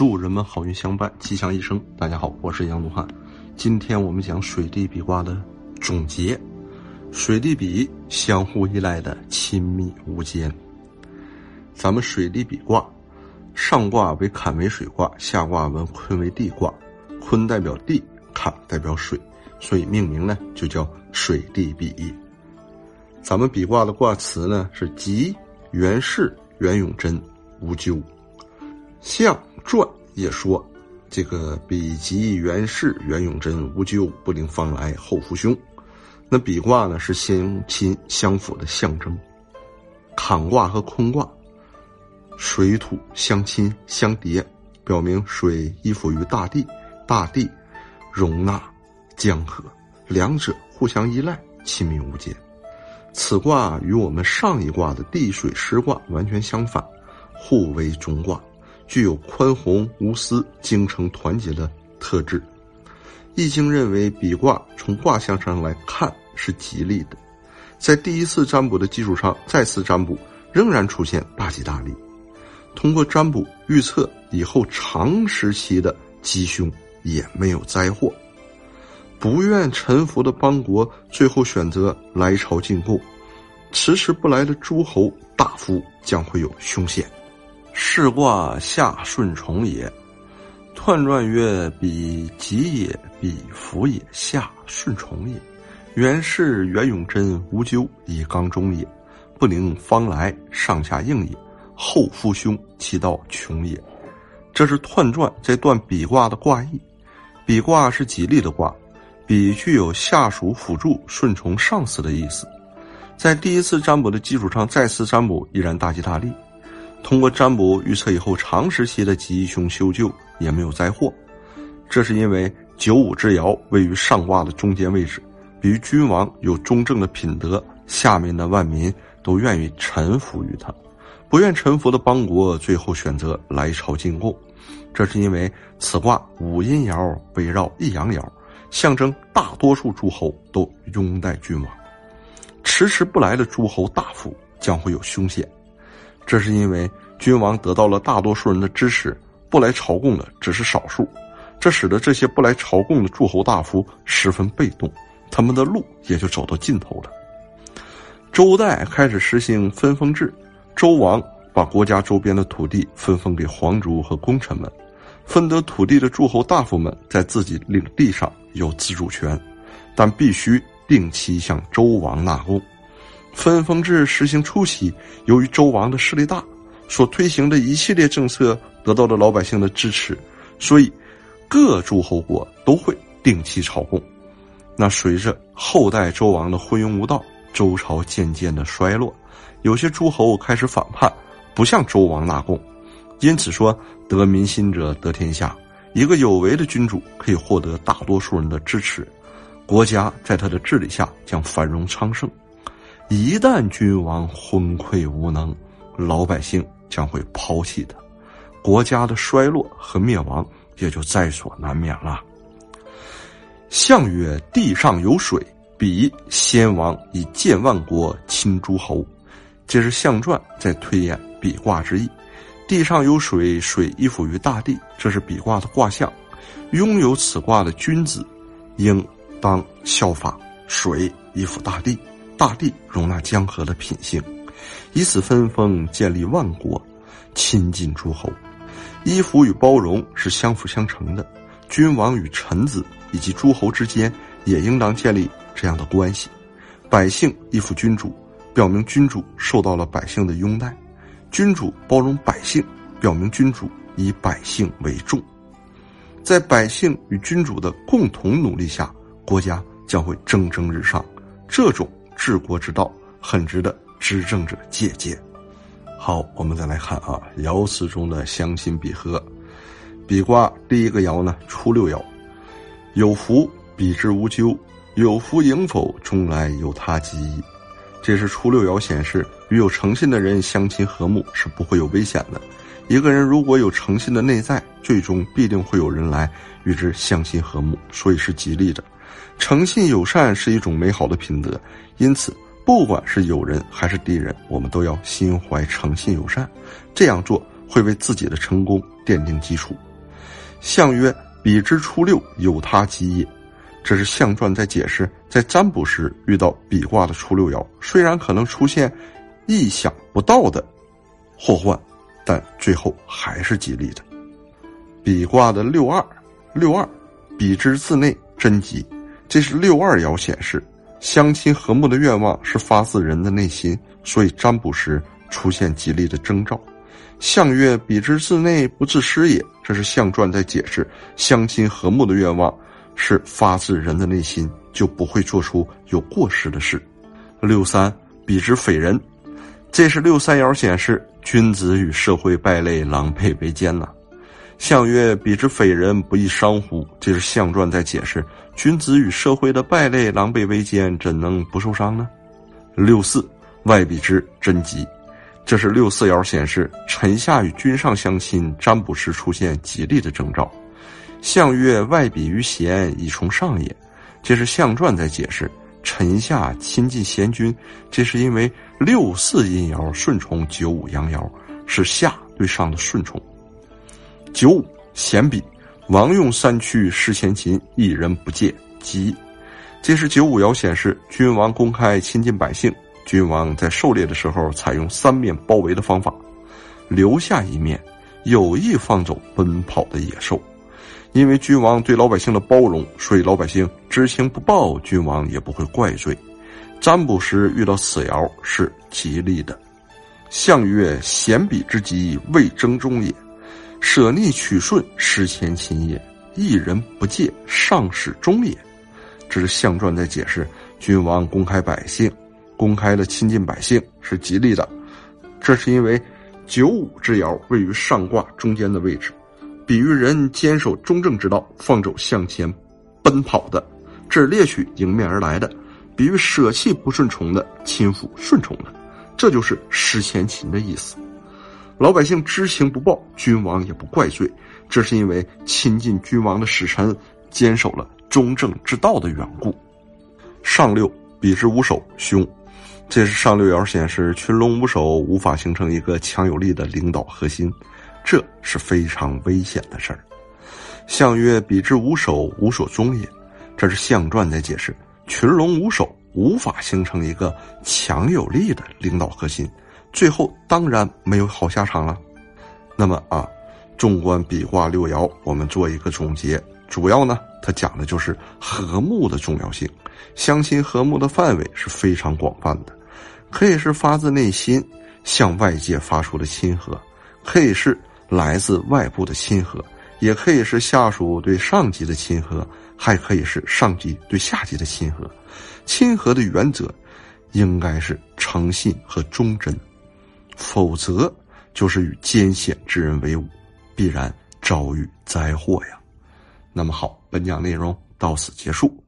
祝人们好运相伴，吉祥一生。大家好，我是杨鲁汉。今天我们讲水地比卦的总结。水地比相互依赖的亲密无间。咱们水地比卦，上卦为坎为水卦，下卦为坤为地卦。坤代表地，坎代表水，所以命名呢就叫水地比。咱们比卦的卦辞呢是吉、元氏、元永贞、无咎。象传也说，这个比吉元氏元永贞无咎，不令方来后福凶。那比卦呢是相亲相辅的象征。坎卦和坤卦，水土相亲相叠，表明水依附于大地，大地容纳江河，两者互相依赖，亲密无间。此卦与我们上一卦的地水师卦完全相反，互为中卦。具有宽宏无私、精诚团结的特质，《易经》认为比卦从卦象上来看是吉利的，在第一次占卜的基础上再次占卜仍然出现大吉大利。通过占卜预测以后长时期的吉凶，也没有灾祸。不愿臣服的邦国最后选择来朝进贡，迟迟不来的诸侯大夫将会有凶险。是卦下顺从也，彖传曰：“比吉也，比福也，下顺从也。元是元永贞无咎，以刚中也，不宁方来，上下应也。后夫凶，其道穷也。”这是彖传在断比卦的卦意。比卦是吉利的卦，比具有下属辅助、顺从上司的意思。在第一次占卜的基础上再次占卜，依然大吉大利。通过占卜预测以后长时期的吉凶修旧也没有灾祸，这是因为九五之爻位于上卦的中间位置，比喻君王有中正的品德，下面的万民都愿意臣服于他。不愿臣服的邦国最后选择来朝进贡，这是因为此卦五阴爻围绕一阳爻，象征大多数诸侯都拥戴君王，迟迟不来的诸侯大夫将会有凶险。这是因为君王得到了大多数人的支持，不来朝贡的只是少数，这使得这些不来朝贡的诸侯大夫十分被动，他们的路也就走到尽头了。周代开始实行分封制，周王把国家周边的土地分封给皇族和功臣们，分得土地的诸侯大夫们在自己领地上有自主权，但必须定期向周王纳贡。分封制实行初期，由于周王的势力大，所推行的一系列政策得到了老百姓的支持，所以各诸侯国都会定期朝贡。那随着后代周王的昏庸无道，周朝渐渐的衰落，有些诸侯开始反叛，不向周王纳贡。因此说，得民心者得天下。一个有为的君主可以获得大多数人的支持，国家在他的治理下将繁荣昌盛。一旦君王昏聩无能，老百姓将会抛弃他，国家的衰落和灭亡也就在所难免了。象曰：“地上有水，比先王以建万国，亲诸侯。”这是象传在推演比卦之意。地上有水，水依附于大地，这是比卦的卦象。拥有此卦的君子，应当效法水依附大地。大地容纳江河的品性，以此分封建立万国，亲近诸侯，依附与包容是相辅相成的。君王与臣子以及诸侯之间也应当建立这样的关系。百姓依附君主，表明君主受到了百姓的拥戴；君主包容百姓，表明君主以百姓为重。在百姓与君主的共同努力下，国家将会蒸蒸日上。这种。治国之道很值得执政者借鉴。好，我们再来看啊，爻辞中的相亲比合。比卦第一个爻呢，初六爻，有福比之无咎，有福迎否，终来有他吉。这是初六爻显示，与有诚信的人相亲和睦是不会有危险的。一个人如果有诚信的内在，最终必定会有人来与之相亲和睦，所以是吉利的。诚信友善是一种美好的品德，因此，不管是友人还是敌人，我们都要心怀诚信友善。这样做会为自己的成功奠定基础。象曰：“彼之初六，有他吉也。”这是象传在解释，在占卜时遇到比卦的初六爻，虽然可能出现意想不到的祸患，但最后还是吉利的。比卦的六二，六二，比之自内真吉，这是六二爻显示相亲和睦的愿望是发自人的内心，所以占卜时出现吉利的征兆。象曰：“比之自内不自失也。”这是象传在解释相亲和睦的愿望是发自人的内心，就不会做出有过失的事。六三，比之匪人，这是六三爻显示君子与社会败类狼狈为奸呐。相曰：“彼之匪人，不亦伤乎？”这是相传在解释君子与社会的败类狼狈为奸，怎能不受伤呢？六四，外比之真吉，这是六四爻显示臣下与君上相亲，占卜时出现吉利的征兆。相曰：“外比于贤，以从上也。”这是相传在解释臣下亲近贤君，这是因为六四阴爻顺从九五阳爻，是下对上的顺从。九五贤比，王用三驱失前秦，一人不借吉。这是九五爻显示君王公开亲近百姓。君王在狩猎的时候采用三面包围的方法，留下一面，有意放走奔跑的野兽。因为君王对老百姓的包容，所以老百姓知情不报，君王也不会怪罪。占卜时遇到此爻是吉利的。象曰：贤比之吉，未争中也。舍逆取顺，失前秦也；一人不戒，上始终也。这是象传在解释君王公开百姓，公开的亲近百姓是吉利的。这是因为九五之爻位于上卦中间的位置，比喻人坚守中正之道，放走向前奔跑的，这是猎取迎面而来的；比喻舍弃不顺从的，亲附顺从的，这就是失前秦的意思。老百姓知情不报，君王也不怪罪，这是因为亲近君王的使臣坚守了中正之道的缘故。上六比之无首凶，这是上六爻显示群龙无首，无法形成一个强有力的领导核心，这是非常危险的事儿。象曰：比之无首，无所终也。这是象传在解释群龙无首，无法形成一个强有力的领导核心。最后当然没有好下场了。那么啊，纵观比卦六爻，我们做一个总结。主要呢，它讲的就是和睦的重要性。相亲和睦的范围是非常广泛的，可以是发自内心向外界发出的亲和，可以是来自外部的亲和，也可以是下属对上级的亲和，还可以是上级对下级的亲和。亲和的原则应该是诚信和忠贞。否则，就是与艰险之人为伍，必然遭遇灾祸呀。那么好，本讲内容到此结束。